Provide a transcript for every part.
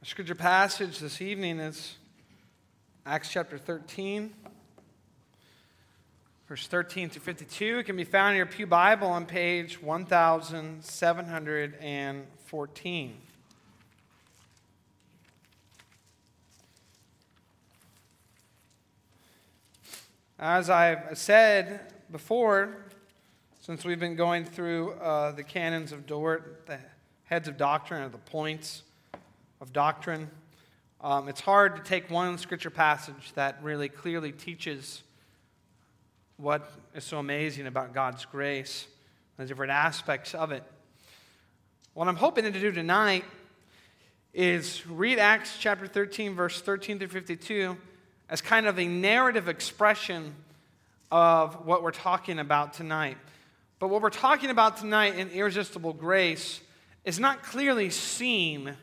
Our scripture passage this evening is Acts chapter 13, verse 13 to 52. It can be found in your Pew Bible on page 1714. As I've said before, since we've been going through uh, the canons of Dort, the heads of doctrine, or the points of doctrine, um, it's hard to take one scripture passage that really clearly teaches what is so amazing about God's grace, and the different aspects of it. What I'm hoping to do tonight is read Acts chapter 13, verse 13 through 52 as kind of a narrative expression of what we're talking about tonight. But what we're talking about tonight in irresistible grace is not clearly seen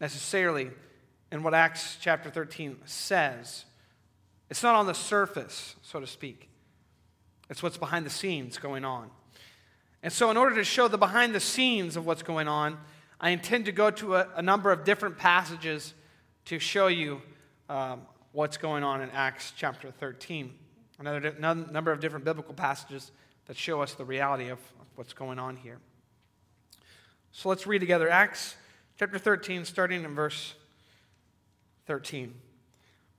necessarily in what Acts chapter 13 says. It's not on the surface, so to speak. It's what's behind the scenes going on. And so, in order to show the behind the scenes of what's going on, I intend to go to a, a number of different passages to show you um, what's going on in Acts chapter 13. Another number of different biblical passages that show us the reality of what's going on here. So let's read together Acts chapter 13, starting in verse 13.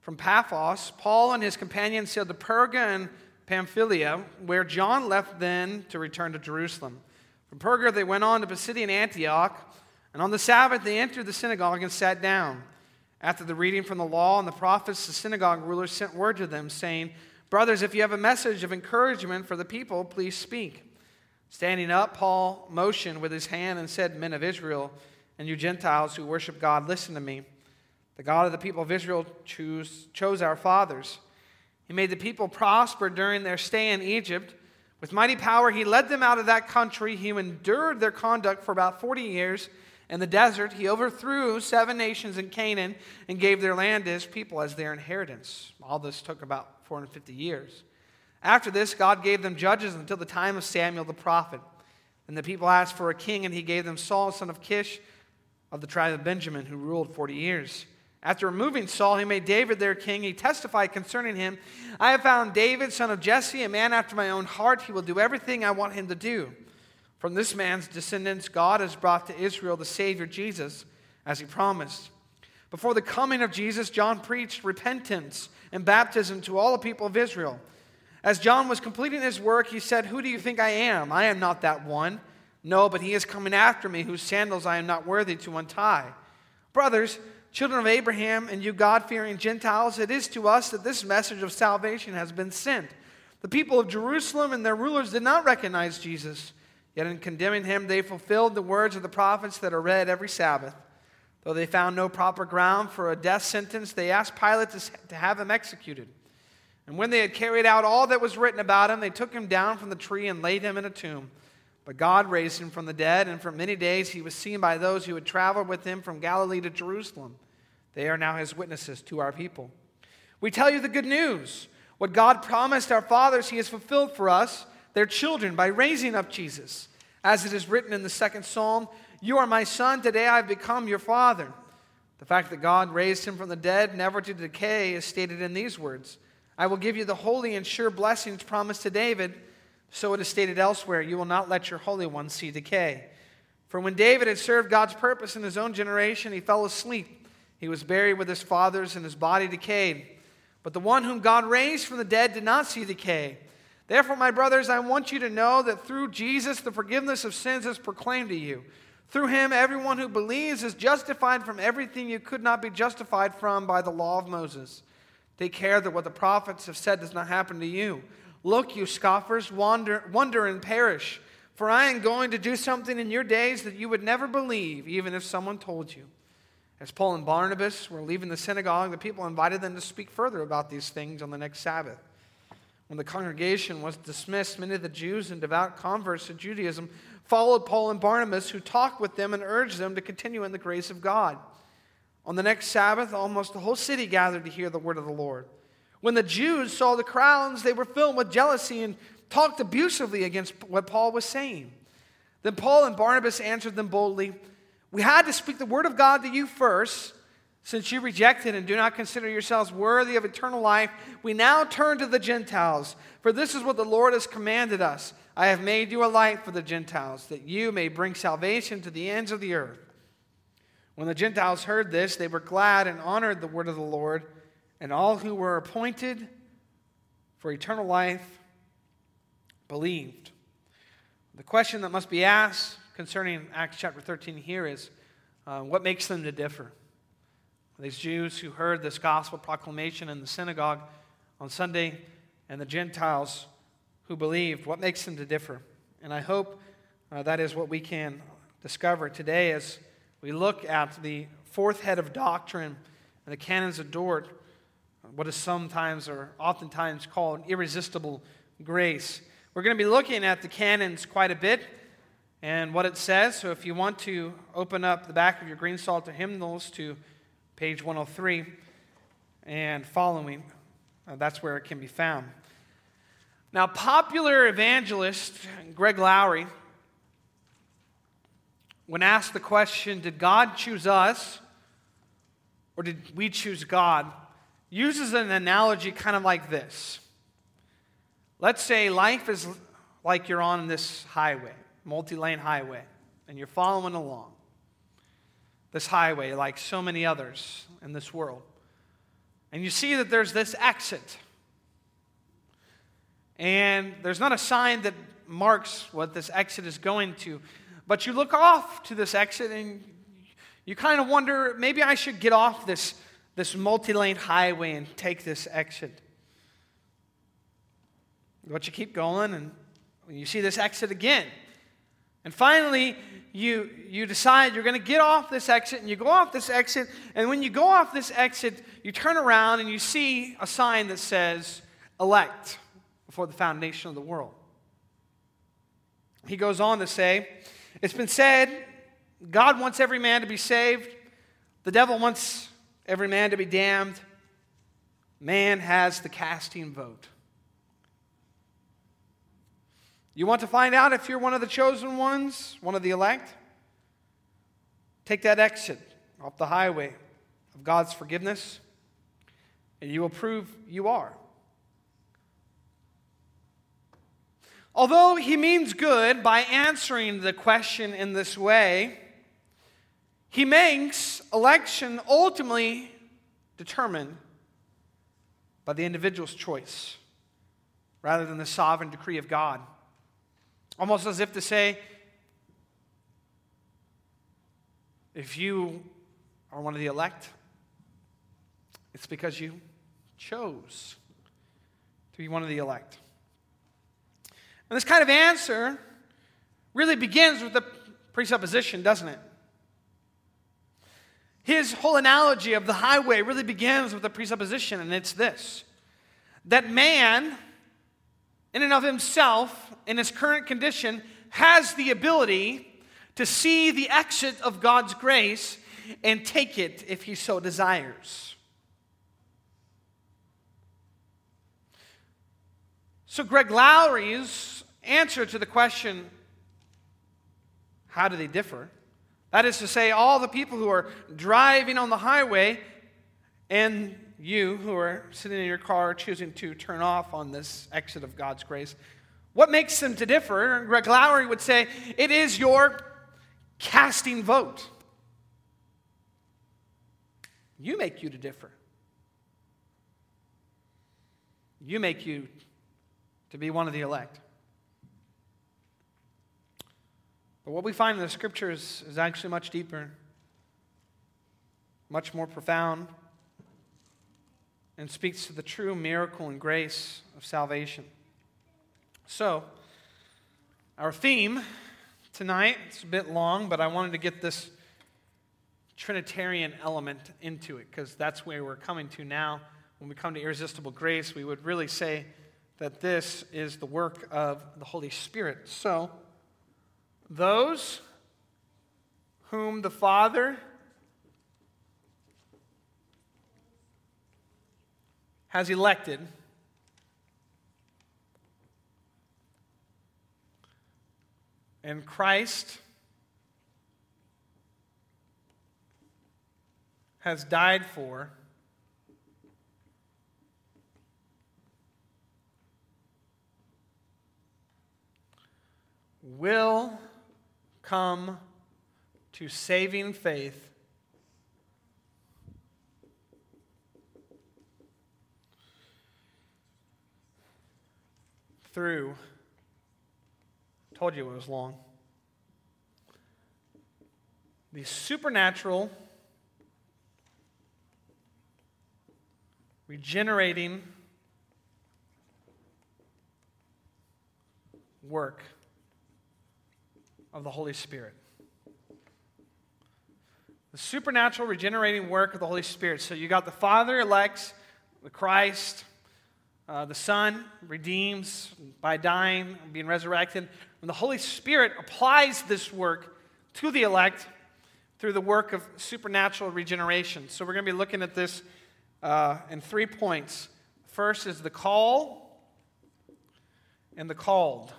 From Paphos, Paul and his companions sailed to Perga and Pamphylia, where John left then to return to Jerusalem. From Perga, they went on to Pisidian Antioch, and on the Sabbath they entered the synagogue and sat down. After the reading from the law and the prophets, the synagogue rulers sent word to them, saying, Brothers, if you have a message of encouragement for the people, please speak. Standing up, Paul motioned with his hand and said, Men of Israel, and you Gentiles who worship God, listen to me. The God of the people of Israel choose, chose our fathers. He made the people prosper during their stay in Egypt. With mighty power, he led them out of that country. He endured their conduct for about 40 years in the desert, he overthrew seven nations in Canaan and gave their land to his people as their inheritance. All this took about 450 years. After this, God gave them judges until the time of Samuel the prophet. And the people asked for a king, and he gave them Saul, son of Kish, of the tribe of Benjamin, who ruled 40 years. After removing Saul, he made David their king. He testified concerning him I have found David, son of Jesse, a man after my own heart. He will do everything I want him to do. From this man's descendants, God has brought to Israel the Savior Jesus, as he promised. Before the coming of Jesus, John preached repentance and baptism to all the people of Israel. As John was completing his work, he said, Who do you think I am? I am not that one. No, but he is coming after me, whose sandals I am not worthy to untie. Brothers, children of Abraham, and you God fearing Gentiles, it is to us that this message of salvation has been sent. The people of Jerusalem and their rulers did not recognize Jesus. Yet in condemning him, they fulfilled the words of the prophets that are read every Sabbath. Though they found no proper ground for a death sentence, they asked Pilate to, have him executed. And when they had carried out all that was written about him, they took him down from the tree and laid him in a tomb. But God raised him from the dead, and for many days he was seen by those who had traveled with him from Galilee to Jerusalem. They are now his witnesses to our people. We tell you the good news. What God promised our fathers, he has fulfilled for us their children by raising up Jesus. As it is written in the second psalm, You are my son, today I have become your father. The fact that God raised him from the dead, never to decay, is stated in these words I will give you the holy and sure blessings promised to David. So it is stated elsewhere, You will not let your Holy One see decay. For when David had served God's purpose in his own generation, he fell asleep. He was buried with his fathers, and his body decayed. But the one whom God raised from the dead did not see decay. Therefore, my brothers, I want you to know that through Jesus, the forgiveness of sins is proclaimed to you. Through him, everyone who believes is justified from everything you could not be justified from by the law of Moses. Take care that what the prophets have said does not happen to you. Look, you scoffers, wander, wonder and perish. For I am going to do something in your days that you would never believe, even if someone told you. As Paul and Barnabas were leaving the synagogue, the people invited them to speak further about these things on the next Sabbath. When the congregation was dismissed, many of the Jews and devout converts to Judaism followed Paul and Barnabas, who talked with them and urged them to continue in the grace of God. On the next Sabbath, almost the whole city gathered to hear the word of the Lord. When the Jews saw the crowds, they were filled with jealousy and talked abusively against what Paul was saying. Then Paul and Barnabas answered them boldly We had to speak the word of God to you first, since you rejected and do not consider yourselves worthy of eternal life. We now turn to the Gentiles, for this is what the Lord has commanded us. I have made you a light for the Gentiles, that you may bring salvation to the ends of the earth. When the Gentiles heard this, they were glad and honored the word of the Lord, and all who were appointed for eternal life believed. The question that must be asked concerning Acts chapter 13 here is uh, what makes them to differ? These Jews who heard this gospel proclamation in the synagogue on Sunday and the Gentiles who believed, what makes them to differ? And I hope uh, that is what we can discover today as we look at the fourth head of doctrine and the canons of Dort, what is sometimes or oftentimes called irresistible grace. We're going to be looking at the canons quite a bit and what it says. So if you want to open up the back of your Green Psalter hymnals to page 103 and following. Uh, that's where it can be found. Now, popular evangelist Greg Laurie, when asked the question, Did God choose us or did we choose God? Uses an analogy kind of like this. Let's say life is like you're on this highway, multi lane highway, and you're following along this highway like so many others in this world. And you see that there's this exit. And there's not a sign that marks what this exit is going to. But you look off to this exit and you kind of wonder maybe I should get off this, this multi lane highway and take this exit. But you keep going and you see this exit again. And finally, you, you decide you're going to get off this exit, and you go off this exit. And when you go off this exit, you turn around and you see a sign that says, elect before the foundation of the world. He goes on to say, It's been said, God wants every man to be saved, the devil wants every man to be damned. Man has the casting vote. You want to find out if you're one of the chosen ones, one of the elect? Take that exit off the highway of God's forgiveness, and you will prove you are. Although he means good by answering the question in this way, he makes election ultimately determined by the individual's choice rather than the sovereign decree of God. Almost as if to say, if you are one of the elect, it's because you chose to be one of the elect. And this kind of answer really begins with the presupposition, doesn't it? His whole analogy of the highway really begins with a presupposition, and it's this that man in and of himself, in his current condition, has the ability to see the exit of God's grace and take it if he so desires. So, Greg Laurie's answer to the question, how do they differ? That is to say, all the people who are driving on the highway and you who are sitting in your car choosing to turn off on this exit of God's grace, what makes them to differ? Greg Laurie would say it is your casting vote. You make you to differ. You make you to be one of the elect. But what we find in the scriptures is actually much deeper, much more profound and speaks to the true miracle and grace of salvation. So, our theme tonight, it's a bit long, but I wanted to get this Trinitarian element into it because that's where we're coming to now. When we come to irresistible grace, we would really say that this is the work of the Holy Spirit. So, those whom the Father has elected and Christ has died for will come to saving faith through told you it was long the supernatural regenerating work of the Holy Spirit. The supernatural regenerating work of the Holy Spirit. So you got the Father elects, the Christ, uh, the Son redeems by dying, being resurrected. And the Holy Spirit applies this work to the elect through the work of supernatural regeneration. So we're going to be looking at this uh, in three points. First is the call and the called.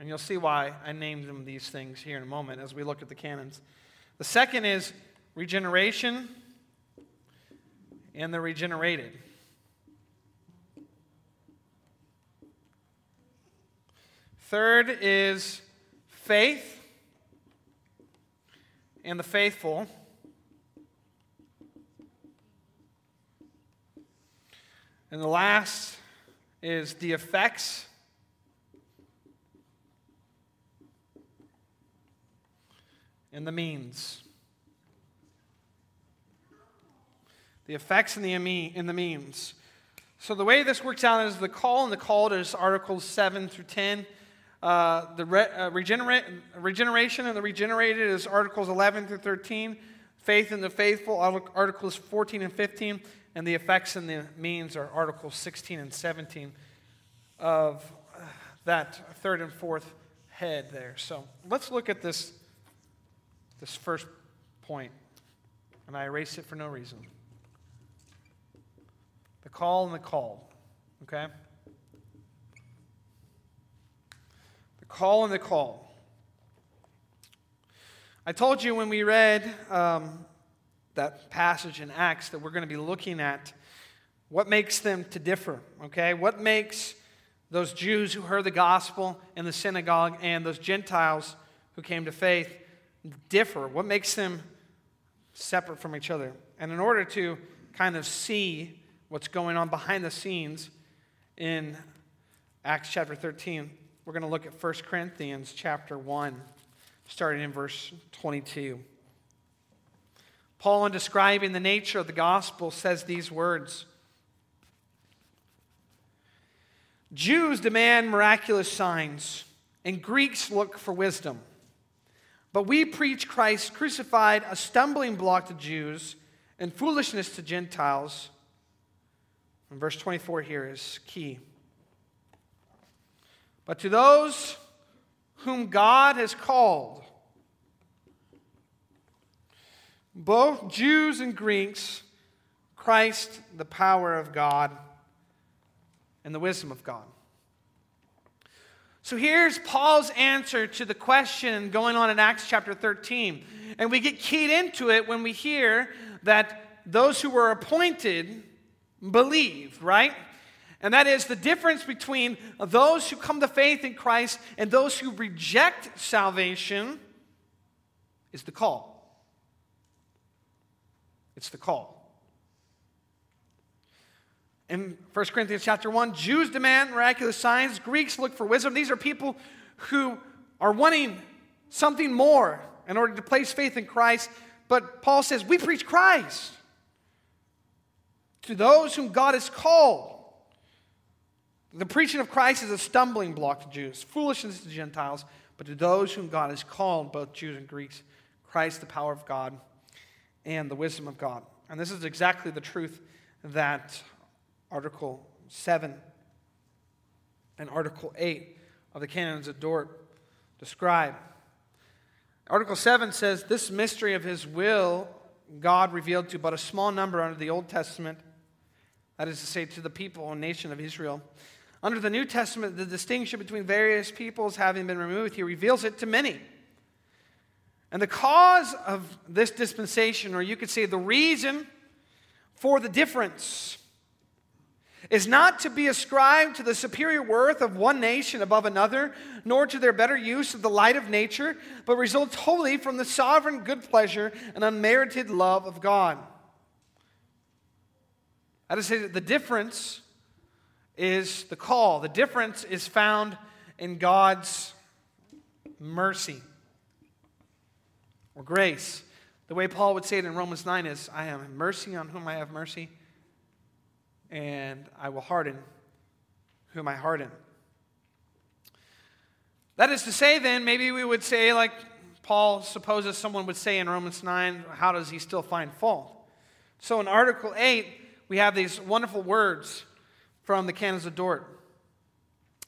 And you'll see why I named them these things here in a moment as we look at the canons. The second is regeneration and the regenerated. Third is faith and the faithful. And the last is the effects and the means. The effects and the, in the means. So the way this works out is the call and the called is Articles 7 through 10. Uh, the re, uh, regenerate, regeneration and the regenerated is Articles 11 through 13. Faith and the faithful, Articles 14 and 15. And the effects and the means are Articles 16 and 17 of that third and fourth head there. So let's look at this this first point, and I erased it for no reason. The call and the call, okay? The call and the call. I told you when we read um, that passage in Acts that we're going to be looking at what makes them to differ, okay? What makes those Jews who heard the gospel in the synagogue and those Gentiles who came to faith differ? What makes them separate from each other? And in order to kind of see what's going on behind the scenes in Acts chapter 13, we're going to look at 1 Corinthians chapter 1, starting in verse 22. Paul, in describing the nature of the gospel, says these words Jews demand miraculous signs, and Greeks look for wisdom. But we preach Christ crucified, a stumbling block to Jews and foolishness to Gentiles. And verse 24 here is key. But to those whom God has called, both Jews and Greeks, Christ, the power of God and the wisdom of God. So here's Paul's answer to the question going on in Acts chapter 13. And we get keyed into it when we hear that those who were appointed believed, right? And that is the difference between those who come to faith in Christ and those who reject salvation is the call. It's the call. In 1 Corinthians chapter 1, Jews demand miraculous signs, Greeks look for wisdom. These are people who are wanting something more in order to place faith in Christ. But Paul says, We preach Christ to those whom God has called. The preaching of Christ is a stumbling block to Jews, foolishness to Gentiles, but to those whom God has called, both Jews and Greeks, Christ, the power of God and the wisdom of God. And this is exactly the truth that Article 7 and Article 8 of the Canons of Dort describe. Article 7 says, This mystery of his will God revealed to but a small number under the Old Testament, that is to say, to the people and nation of Israel. Under the New Testament, the distinction between various peoples having been removed, he reveals it to many. And the cause of this dispensation, or you could say the reason for the difference, is not to be ascribed to the superior worth of one nation above another, nor to their better use of the light of nature, but results wholly from the sovereign good pleasure and unmerited love of God. I just say that the difference is the call. The difference is found in God's mercy or grace. The way Paul would say it in Romans 9 is I have mercy on whom I have mercy, and I will harden whom I harden. That is to say, then, maybe we would say, like Paul supposes someone would say in Romans 9, how does he still find fault? So in Article 8, we have these wonderful words from the Canons of Dort.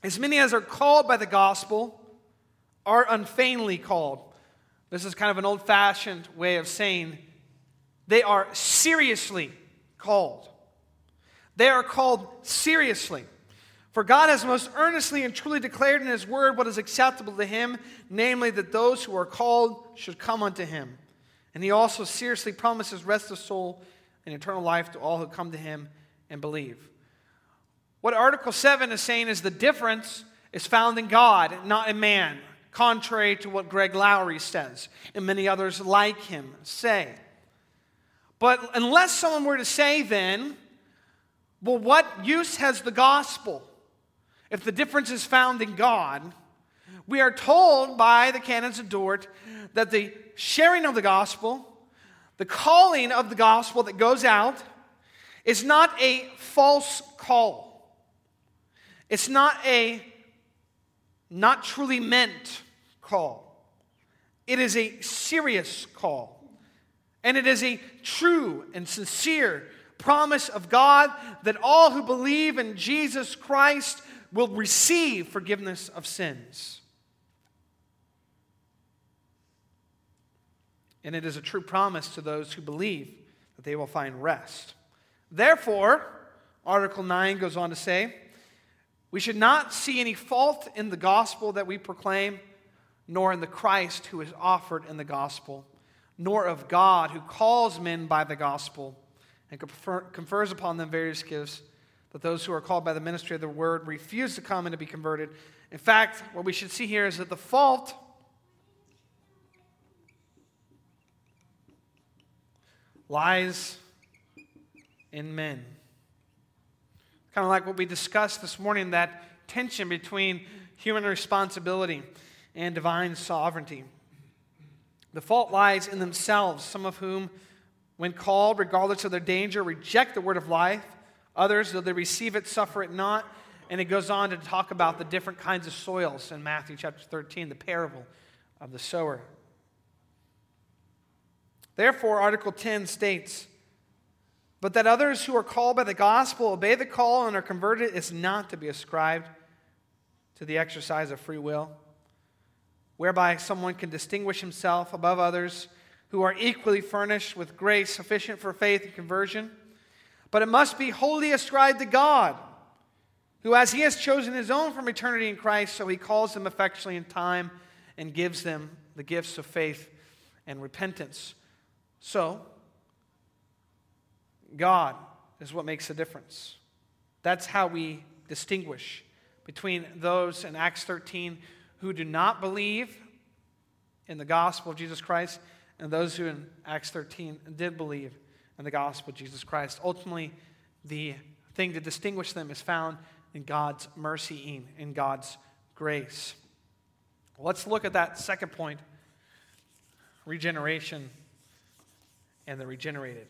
As many as are called by the gospel are unfeignedly called. This is kind of an old fashioned way of saying they are seriously called. They are called seriously. For God has most earnestly and truly declared in His word what is acceptable to Him, namely that those who are called should come unto Him. And He also seriously promises rest of soul and eternal life to all who come to Him and believe. What Article 7 is saying is the difference is found in God, not in man contrary to what Greg Laurie says and many others like him say. But unless someone were to say then, well, what use has the gospel if the difference is found in God? We are told by the canons of Dort that the sharing of the gospel, the calling of the gospel that goes out, is not a false call. It's not a not truly meant call. It is a serious call. And it is a true and sincere promise of God that all who believe in Jesus Christ will receive forgiveness of sins. And it is a true promise to those who believe that they will find rest. Therefore, Article 9 goes on to say, we should not see any fault in the gospel that we proclaim, nor in the Christ who is offered in the gospel, nor of God who calls men by the gospel and confers upon them various gifts, but those who are called by the ministry of the word refuse to come and to be converted. In fact, what we should see here is that the fault lies in men. Kind of like what we discussed this morning that tension between human responsibility and divine sovereignty. The fault lies in themselves, some of whom, when called, regardless of their danger, reject the word of life. Others, though they receive it, suffer it not. And it goes on to talk about the different kinds of soils in Matthew chapter 13, the parable of the sower. Therefore, Article 10 states but that others who are called by the gospel obey the call and are converted is not to be ascribed to the exercise of free will, whereby someone can distinguish himself above others who are equally furnished with grace sufficient for faith and conversion. But it must be wholly ascribed to God, who, as he has chosen his own from eternity in Christ, so he calls them effectually in time and gives them the gifts of faith and repentance. So, God is what makes a difference. That's how we distinguish between those in Acts 13 who do not believe in the gospel of Jesus Christ and those who in Acts 13 did believe in the gospel of Jesus Christ. Ultimately, the thing to distinguish them is found in God's mercy, in God's grace. Let's look at that second point regeneration and the regenerated.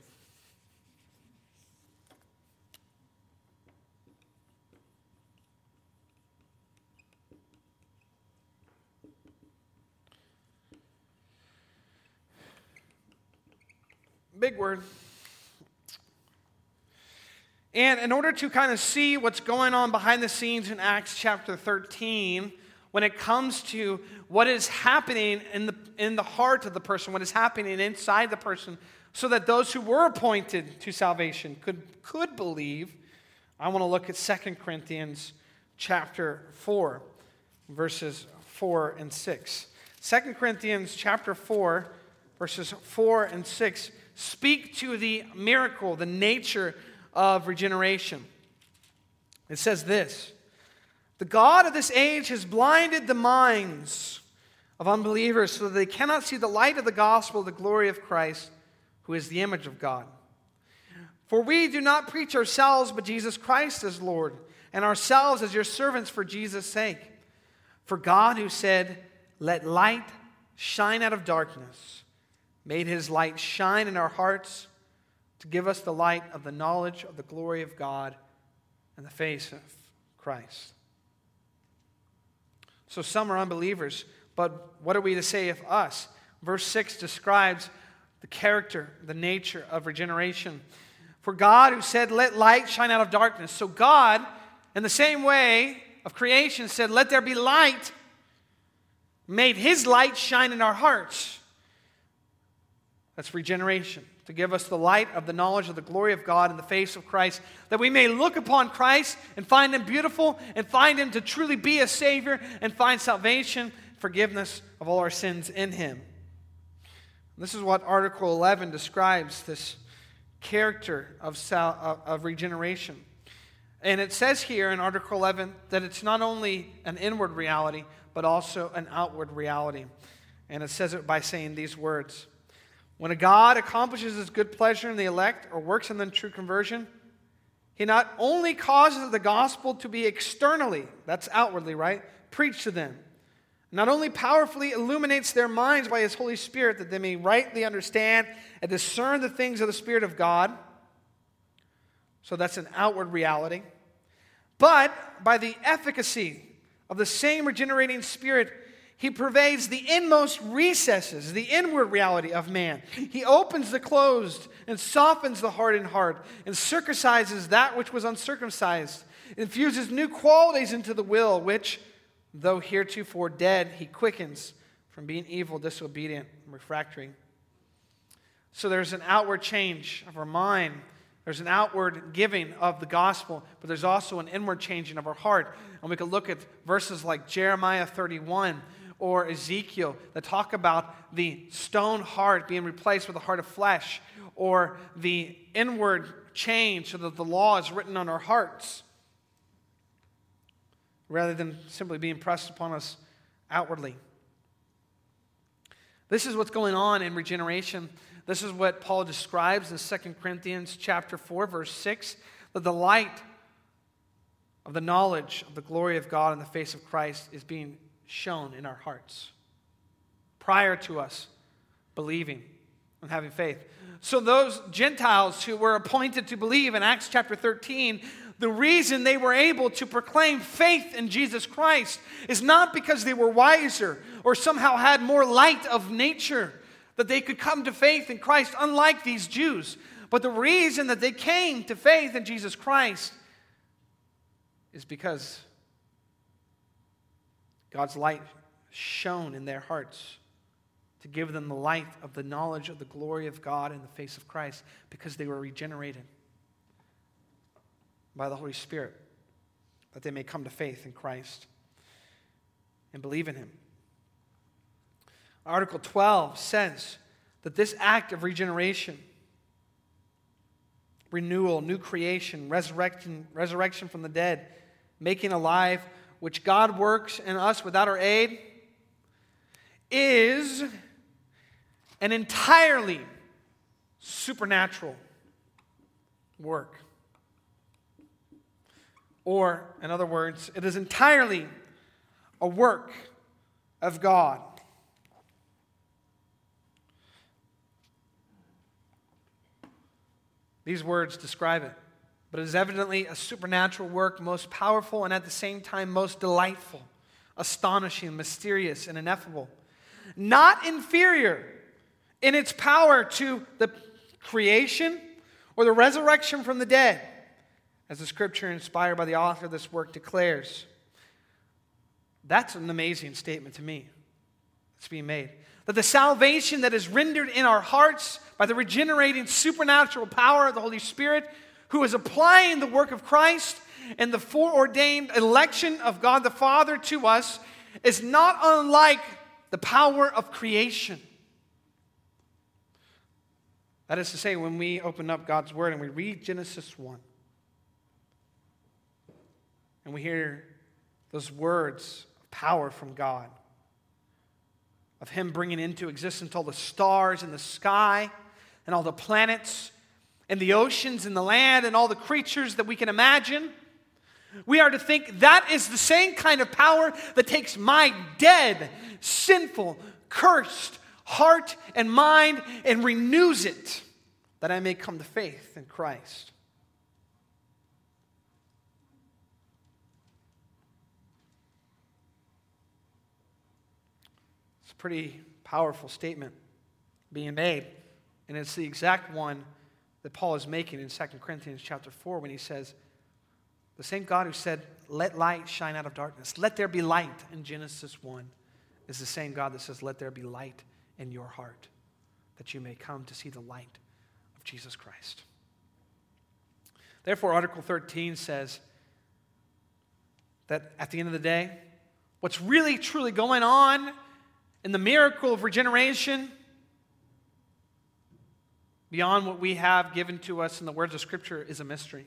Big word. And in order to kind of see what's going on behind the scenes in Acts chapter 13, when it comes to what is happening in the, in the heart of the person, what is happening inside the person, so that those who were appointed to salvation could, could believe, I want to look at 2 Corinthians chapter 4, verses 4 and 6. 2 Corinthians chapter 4, verses 4 and 6 speak to the miracle, the nature of regeneration. It says this The God of this age has blinded the minds of unbelievers so that they cannot see the light of the gospel, the glory of Christ, who is the image of God. For we do not preach ourselves, but Jesus Christ as Lord, and ourselves as your servants for Jesus' sake. For God, who said, Let light shine out of darkness, made his light shine in our hearts to give us the light of the knowledge of the glory of God and the face of Christ. So some are unbelievers, but what are we to say of us? Verse 6 describes the character, the nature of regeneration. For God, who said, Let light shine out of darkness. So God, in the same way of creation, said, Let there be light, made his light shine in our hearts. That's regeneration to give us the light of the knowledge of the glory of God in the face of Christ, that we may look upon Christ and find him beautiful and find him to truly be a Savior and find salvation, forgiveness of all our sins in him. This is what Article 11 describes this character of, sal- of regeneration. And it says here in Article 11 that it's not only an inward reality, but also an outward reality. And it says it by saying these words when a God accomplishes his good pleasure in the elect or works in them true conversion, he not only causes the gospel to be externally, that's outwardly, right, preached to them, not only powerfully illuminates their minds by his Holy Spirit that they may rightly understand and discern the things of the Spirit of God. So that's an outward reality. But by the efficacy of the same regenerating Spirit he pervades the inmost recesses, the inward reality of man. He opens the closed and softens the hardened heart and circumcises that which was uncircumcised, infuses new qualities into the will, which, though heretofore dead, he quickens from being evil, disobedient, and refractory. So there's an outward change of our mind. There's an outward giving of the gospel, but there's also an inward changing of our heart. And we can look at verses like Jeremiah 31 or Ezekiel that talk about the stone heart being replaced with a heart of flesh, or the inward change so that the law is written on our hearts rather than simply being pressed upon us outwardly. This is what's going on in regeneration. This is what Paul describes in 2 Corinthians chapter 4 verse 6 that the light of the knowledge of the glory of God in the face of Christ is being shown in our hearts prior to us believing and having faith. So, those Gentiles who were appointed to believe in Acts chapter 13, the reason they were able to proclaim faith in Jesus Christ is not because they were wiser or somehow had more light of nature that they could come to faith in Christ, unlike these Jews. But the reason that they came to faith in Jesus Christ is because God's light shone in their hearts to give them the light of the knowledge of the glory of God in the face of Christ because they were regenerated by the Holy Spirit, that they may come to faith in Christ and believe in Him. Article 12 says that this act of regeneration, renewal, new creation, resurrection, resurrection from the dead, making alive which God works in us without our aid, is an entirely supernatural work. Or, in other words, it is entirely a work of God. These words describe it but it is evidently a supernatural work, most powerful and at the same time most delightful, astonishing, mysterious, and ineffable. Not inferior in its power to the creation or the resurrection from the dead, as the scripture inspired by the author of this work declares. That's an amazing statement to me. that's being made. That the salvation that is rendered in our hearts by the regenerating supernatural power of the Holy Spirit who is applying the work of Christ and the foreordained election of God the Father to us is not unlike the power of creation. That is to say, when we open up God's Word and we read Genesis 1, and we hear those words of power from God, of Him bringing into existence all the stars in the sky and all the planets and the oceans and the land and all the creatures that we can imagine. We are to think that is the same kind of power that takes my dead, sinful, cursed heart and mind and renews it that I may come to faith in Christ. It's a pretty powerful statement being made, and it's the exact one that Paul is making in 2 Corinthians chapter 4 when he says, The same God who said, Let light shine out of darkness, let there be light in Genesis 1, is the same God that says, Let there be light in your heart, that you may come to see the light of Jesus Christ. Therefore, Article 13 says that at the end of the day, what's really truly going on in the miracle of regeneration beyond what we have given to us in the words of Scripture is a mystery.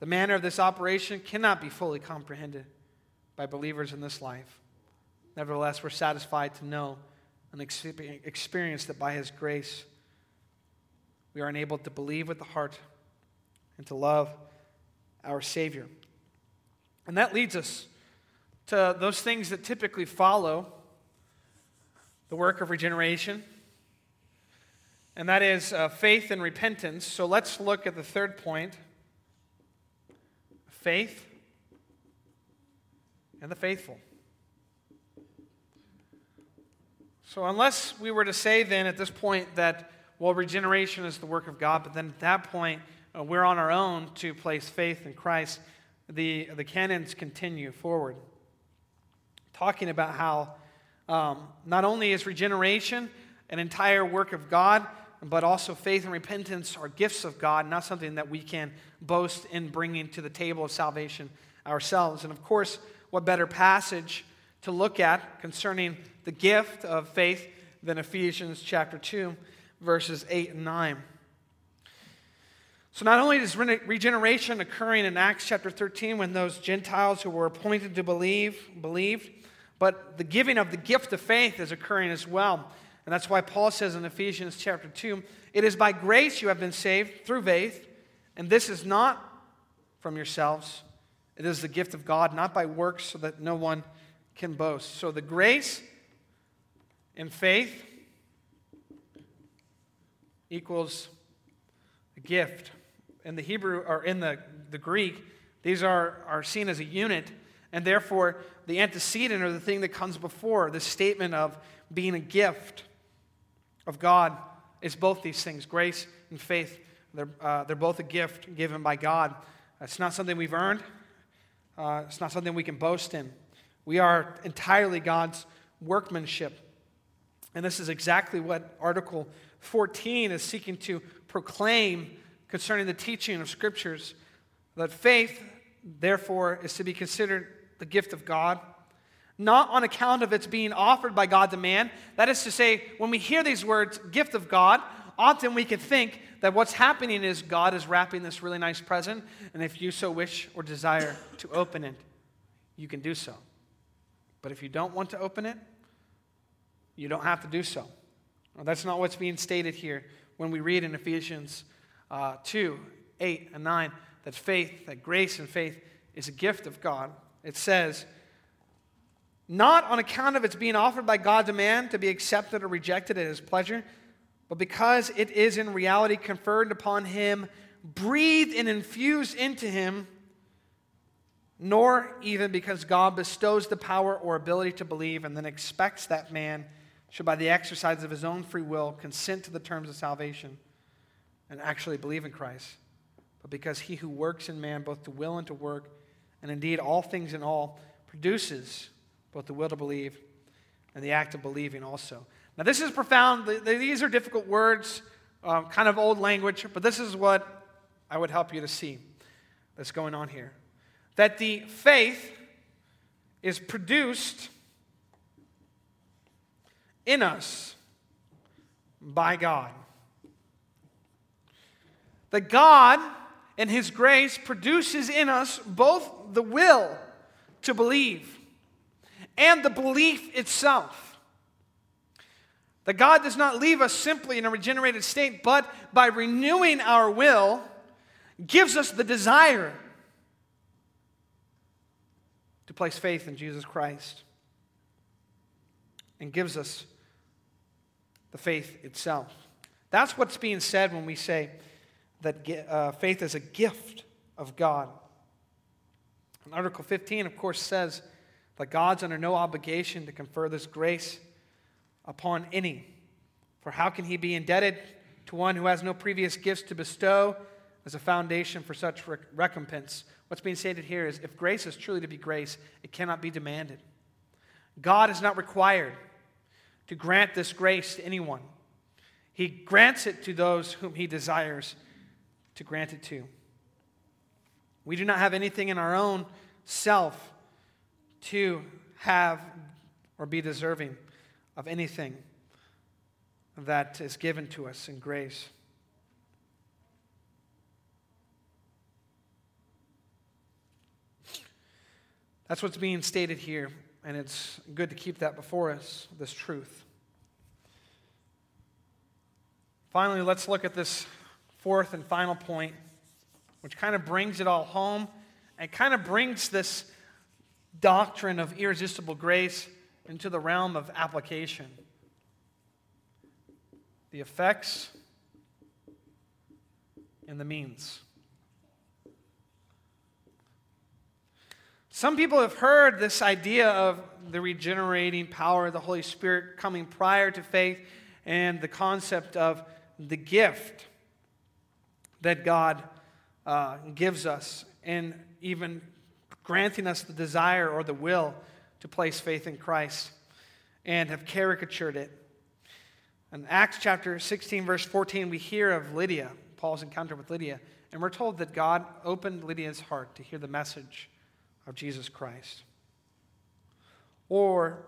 The manner of this operation cannot be fully comprehended by believers in this life. Nevertheless, we're satisfied to know and experience that by His grace, we are enabled to believe with the heart and to love our Savior. And that leads us to those things that typically follow the work of regeneration and that is uh, faith and repentance. So let's look at the third point faith and the faithful. So, unless we were to say then at this point that, well, regeneration is the work of God, but then at that point uh, we're on our own to place faith in Christ, the, the canons continue forward, talking about how um, not only is regeneration an entire work of God, but also faith and repentance are gifts of God, not something that we can boast in bringing to the table of salvation ourselves. And of course, what better passage to look at concerning the gift of faith than Ephesians chapter 2, verses 8 and 9. So, not only is regeneration occurring in Acts chapter 13 when those Gentiles who were appointed to believe believed, but the giving of the gift of faith is occurring as well. And that's why Paul says in Ephesians chapter 2 it is by grace you have been saved through faith, and this is not from yourselves. It is the gift of God, not by works, so that no one can boast. So the grace and faith equals a gift. In the Hebrew or in the, the Greek, these are, are seen as a unit, and therefore the antecedent or the thing that comes before the statement of being a gift of God is both these things grace and faith. They're, uh, they're both a gift given by God. It's not something we've earned, uh, it's not something we can boast in. We are entirely God's workmanship. And this is exactly what Article 14 is seeking to proclaim concerning the teaching of Scriptures that faith, therefore, is to be considered the gift of God not on account of its being offered by God to man. That is to say, when we hear these words, gift of God, often we can think that what's happening is God is wrapping this really nice present, and if you so wish or desire to open it, you can do so. But if you don't want to open it, you don't have to do so. Well, that's not what's being stated here when we read in Ephesians uh, 2 8 and 9 that faith, that grace and faith is a gift of God. It says, not on account of its being offered by God to man to be accepted or rejected at his pleasure, but because it is in reality conferred upon him, breathed and infused into him, nor even because God bestows the power or ability to believe and then expects that man should, by the exercise of his own free will, consent to the terms of salvation and actually believe in Christ, but because he who works in man both to will and to work, and indeed all things in all, produces both the will to believe and the act of believing also. Now, this is profound. These are difficult words, um, kind of old language, but this is what I would help you to see that's going on here. That the faith is produced in us by God. That God, in His grace, produces in us both the will to believe and the belief itself. That God does not leave us simply in a regenerated state, but by renewing our will, gives us the desire to place faith in Jesus Christ and gives us the faith itself. That's what's being said when we say that uh, faith is a gift of God. And Article 15, of course, says that God's under no obligation to confer this grace upon any. For how can he be indebted to one who has no previous gifts to bestow as a foundation for such recompense? What's being stated here is if grace is truly to be grace, it cannot be demanded. God is not required to grant this grace to anyone. He grants it to those whom he desires to grant it to. We do not have anything in our own self to have or be deserving of anything that is given to us in grace. That's what's being stated here, and it's good to keep that before us, this truth. Finally, let's look at this fourth and final point, which kind of brings it all home and kind of brings this doctrine of irresistible grace into the realm of application. The effects and the means. Some people have heard this idea of the regenerating power of the Holy Spirit coming prior to faith and the concept of the gift that God uh, gives us, and even granting us the desire or the will to place faith in Christ, and have caricatured it. In Acts chapter 16, verse 14, we hear of Lydia, Paul's encounter with Lydia, and we're told that God opened Lydia's heart to hear the message of Jesus Christ. Or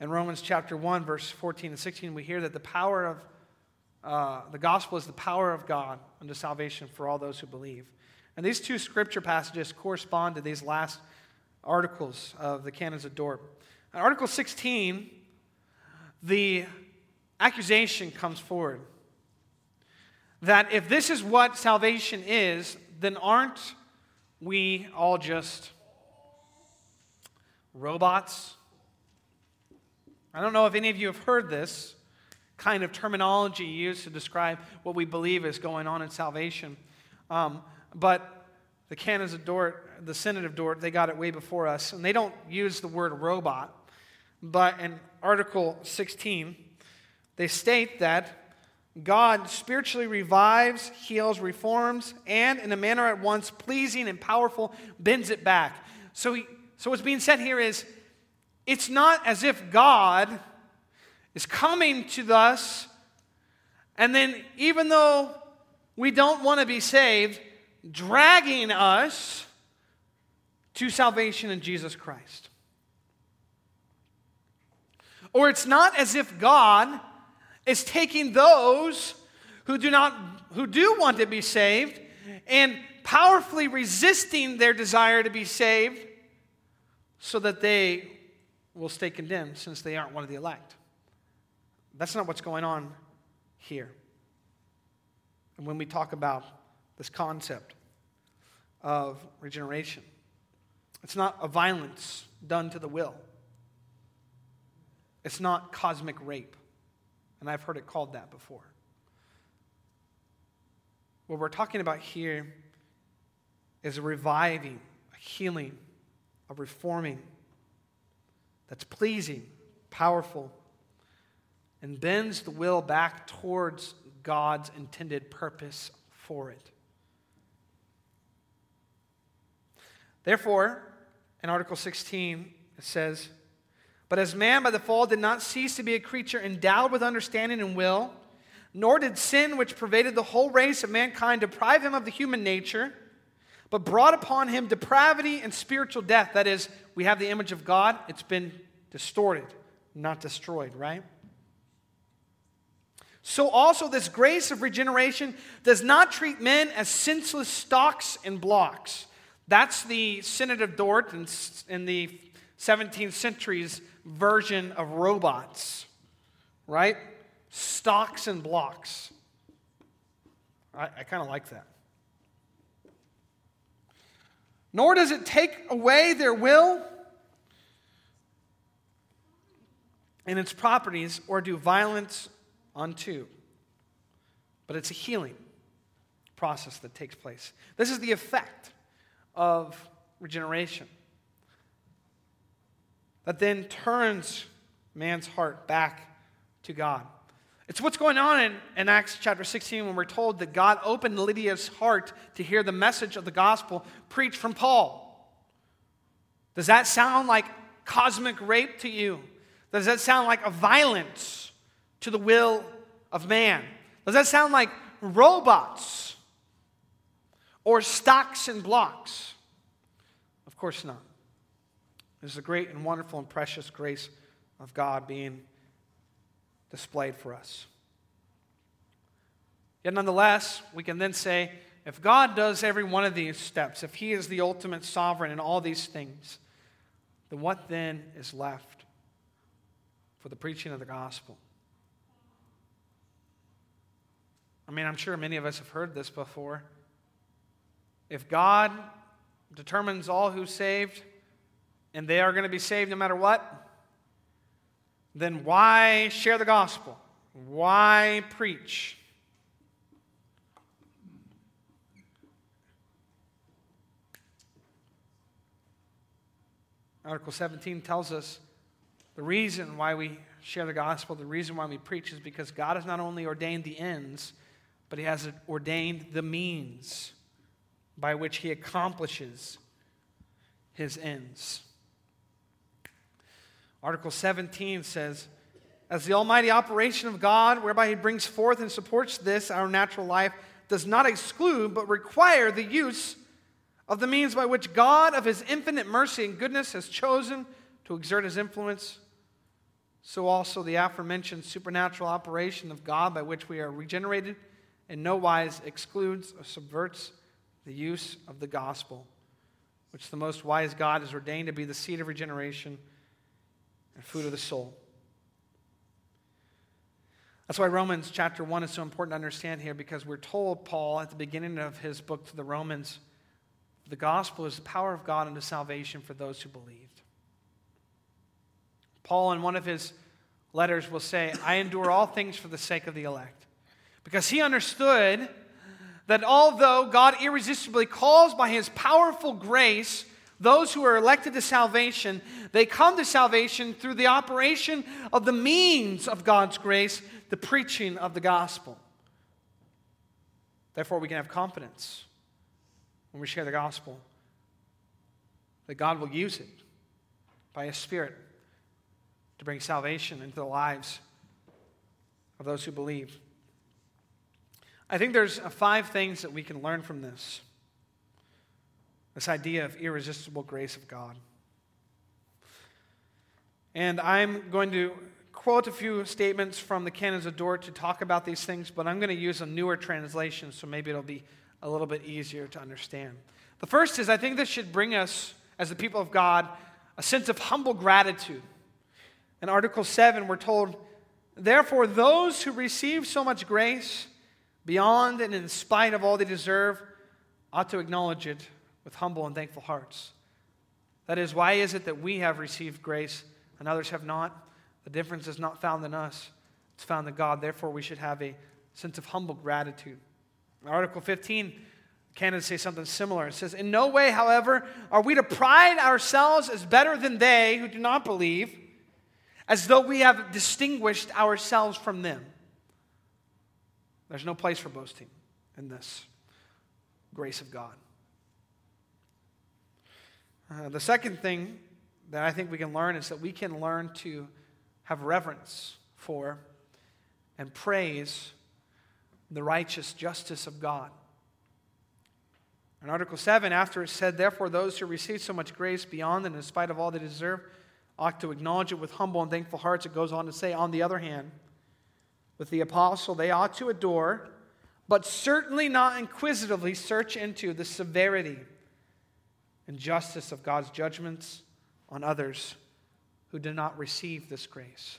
in Romans chapter 1, verse 14 and 16, we hear that the power of uh, the gospel is the power of God unto salvation for all those who believe. And these two scripture passages correspond to these last articles of the canons of Dort. In Article 16, the accusation comes forward that if this is what salvation is, then aren't we all just robots? I don't know if any of you have heard this kind of terminology used to describe what we believe is going on in salvation. Um, but the canons of Dort, the Synod of Dort, they got it way before us, and they don't use the word robot. But in Article 16, they state that God spiritually revives, heals, reforms, and in a manner at once pleasing and powerful, bends it back. So, he, so what's being said here is it's not as if God is coming to us, and then even though we don't want to be saved, dragging us to salvation in Jesus Christ. Or it's not as if God is taking those who do not who do want to be saved and powerfully resisting their desire to be saved so that they will stay condemned since they aren't one of the elect. That's not what's going on here. And when we talk about this concept of regeneration, it's not a violence done to the will, it's not cosmic rape. And I've heard it called that before. What we're talking about here is a reviving, a healing, a reforming that's pleasing, powerful, and bends the will back towards God's intended purpose for it. Therefore, in Article 16, it says, But as man by the fall did not cease to be a creature endowed with understanding and will, nor did sin, which pervaded the whole race of mankind, deprive him of the human nature, but brought upon him depravity and spiritual death. That is, we have the image of God, it's been distorted, not destroyed, right? So also this grace of regeneration does not treat men as senseless stocks and blocks. That's the Synod of Dort in, in the 17th century's version of robots, right? Stocks and blocks. I, I kind of like that. Nor does it take away their will and its properties or do violence unto. But it's a healing process that takes place. This is the effect of regeneration that then turns man's heart back to God. It's what's going on in, in Acts chapter 16 when we're told that God opened Lydia's heart to hear the message of the gospel preached from Paul. Does that sound like cosmic rape to you? Does that sound like a violence to the will of man? Does that sound like robots or stocks and blocks? Of course not. This is a great and wonderful and precious grace of God being displayed for us. Yet, nonetheless, we can then say if God does every one of these steps, if He is the ultimate sovereign in all these things, then what then is left for the preaching of the gospel? I mean, I'm sure many of us have heard this before. If God determines all who saved, and they are going to be saved no matter what, then why share the gospel? Why preach? Article 17 tells us the reason why we share the gospel, the reason why we preach is because God has not only ordained the ends, but He has ordained the means by which He accomplishes His ends. Article 17 says, As the almighty operation of God, whereby he brings forth and supports this, our natural life, does not exclude but require the use of the means by which God, of his infinite mercy and goodness, has chosen to exert his influence, so also the aforementioned supernatural operation of God by which we are regenerated in no wise excludes or subverts the use of the gospel, which the most wise God has ordained to be the seed of regeneration and food of the soul. That's why Romans chapter 1 is so important to understand here because we're told, Paul, at the beginning of his book to the Romans, the gospel is the power of God unto salvation for those who believed. Paul, in one of his letters, will say, I endure all things for the sake of the elect. Because he understood that although God irresistibly calls by his powerful grace those who are elected to salvation, they come to salvation through the operation of the means of God's grace, the preaching of the gospel. Therefore, we can have confidence when we share the gospel that God will use it by His Spirit to bring salvation into the lives of those who believe. I think there's uh, five things that we can learn from this. This idea of irresistible grace of God. And I'm going to quote a few statements from the Canons of Dort to talk about these things, but I'm going to use a newer translation, so maybe it'll be a little bit easier to understand. The first is I think this should bring us, as the people of God, a sense of humble gratitude. In Article 7, we're told, Therefore, those who receive so much grace, beyond and in spite of all they deserve, ought to acknowledge it with humble and thankful hearts. That is, why is it that we have received grace and others have not? The difference is not found in us, it's found in God. Therefore, we should have a sense of humble gratitude. Article 15, canons say something similar. It says, In no way, however, are we to pride ourselves as better than they who do not believe, as though we have distinguished ourselves from them. There's no place for boasting in this grace of God. Uh, the second thing that I think we can learn is that we can learn to have reverence for and praise the righteous justice of God. In Article 7, after it said, Therefore, those who receive so much grace beyond and in spite of all they deserve ought to acknowledge it with humble and thankful hearts, it goes on to say, On the other hand, with the apostle, they ought to adore, but certainly not inquisitively search into the severity and justice of God's judgments on others who do not receive this grace.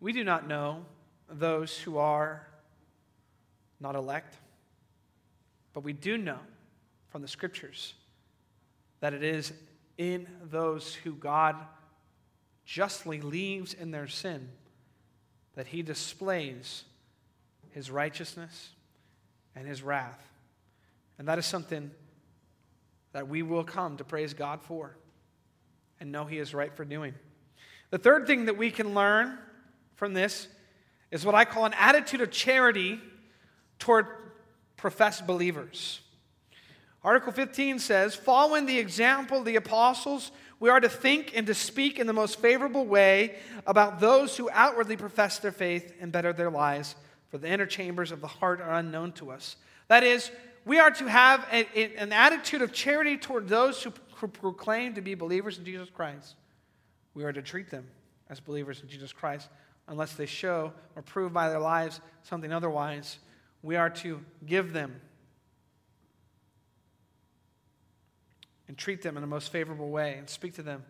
We do not know those who are not elect, but we do know from the scriptures that it is in those who God justly leaves in their sin that he displays his righteousness and his wrath. And that is something that we will come to praise God for and know he is right for doing. The third thing that we can learn from this is what I call an attitude of charity toward professed believers. Article 15 says, Following the example of the apostles, we are to think and to speak in the most favorable way about those who outwardly profess their faith and better their lives, for the inner chambers of the heart are unknown to us. That is, we are to have a, a, an attitude of charity toward those who, who proclaim to be believers in Jesus Christ. We are to treat them as believers in Jesus Christ unless they show or prove by their lives something otherwise. We are to give them and treat them in the most favorable way and speak to them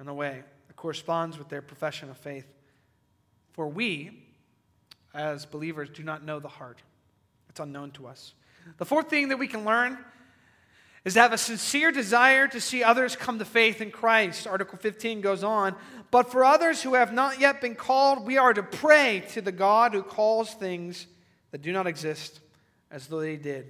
in a way that corresponds with their profession of faith. For we, as believers, do not know the heart, it's unknown to us. The fourth thing that we can learn is to have a sincere desire to see others come to faith in Christ. Article 15 goes on. But for others who have not yet been called, we are to pray to the God who calls things that do not exist as though they did.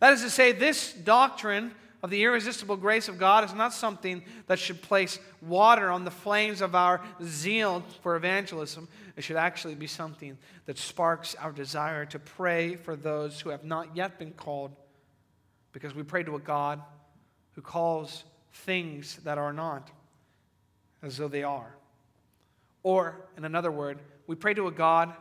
That is to say, this doctrine of the irresistible grace of God is not something that should place water on the flames of our zeal for evangelism. It should actually be something that sparks our desire to pray for those who have not yet been called, because we pray to a God who calls things that are not as though they are. Or, in another word, we pray to a God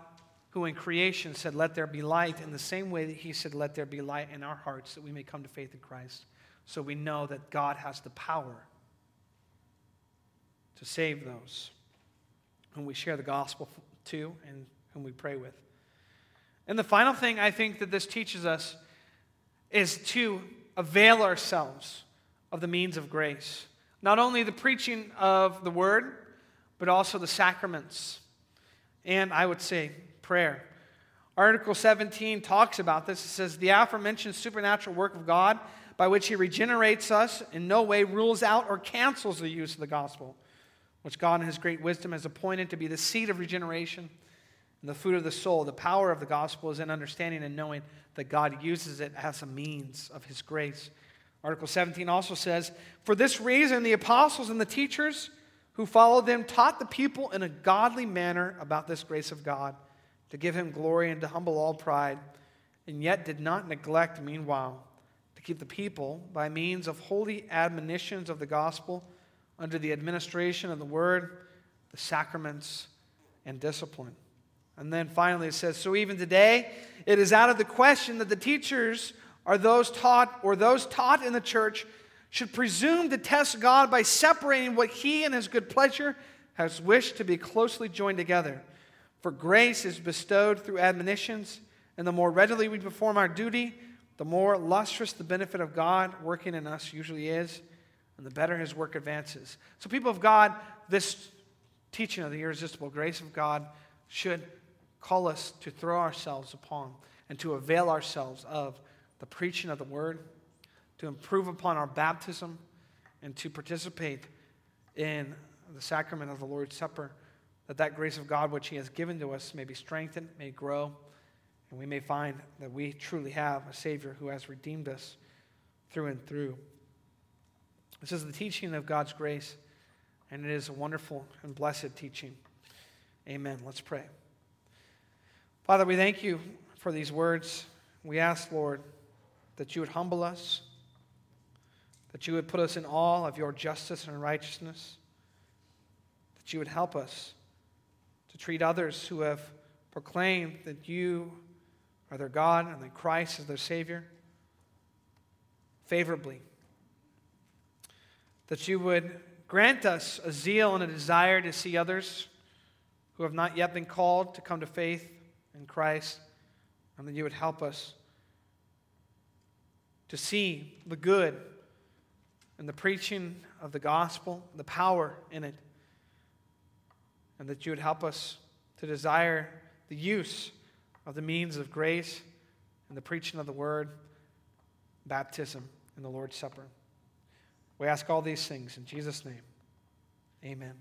who in creation said, Let there be light, in the same way that He said, Let there be light in our hearts that we may come to faith in Christ. So we know that God has the power to save those whom we share the gospel to and whom we pray with. And the final thing I think that this teaches us is to avail ourselves of the means of grace. Not only the preaching of the word, but also the sacraments. And I would say prayer. Article 17 talks about this. It says, The aforementioned supernatural work of God by which he regenerates us in no way rules out or cancels the use of the gospel, which God in his great wisdom has appointed to be the seed of regeneration and the food of the soul. The power of the gospel is in understanding and knowing that God uses it as a means of his grace. Article 17 also says, For this reason, the apostles and the teachers who followed them taught the people in a godly manner about this grace of God, to give him glory and to humble all pride, and yet did not neglect, meanwhile, to keep the people, by means of holy admonitions of the gospel, under the administration of the word, the sacraments, and discipline. And then finally it says, So even today, it is out of the question that the teachers are those taught, or those taught in the church, should presume to test God by separating what He and His good pleasure has wished to be closely joined together. For grace is bestowed through admonitions, and the more readily we perform our duty, the more lustrous the benefit of God working in us usually is, and the better his work advances. So, people of God, this teaching of the irresistible grace of God should call us to throw ourselves upon and to avail ourselves of the preaching of the word, to improve upon our baptism, and to participate in the sacrament of the Lord's Supper, that that grace of God which he has given to us may be strengthened, may grow and we may find that we truly have a Savior who has redeemed us through and through. This is the teaching of God's grace, and it is a wonderful and blessed teaching. Amen. Let's pray. Father, we thank you for these words. We ask, Lord, that you would humble us, that you would put us in awe of your justice and righteousness, that you would help us to treat others who have proclaimed that you are their God and that Christ is their Savior favorably. That you would grant us a zeal and a desire to see others who have not yet been called to come to faith in Christ, and that you would help us to see the good in the preaching of the gospel, the power in it, and that you would help us to desire the use of the means of grace and the preaching of the word, baptism, and the Lord's Supper. We ask all these things in Jesus' name. Amen.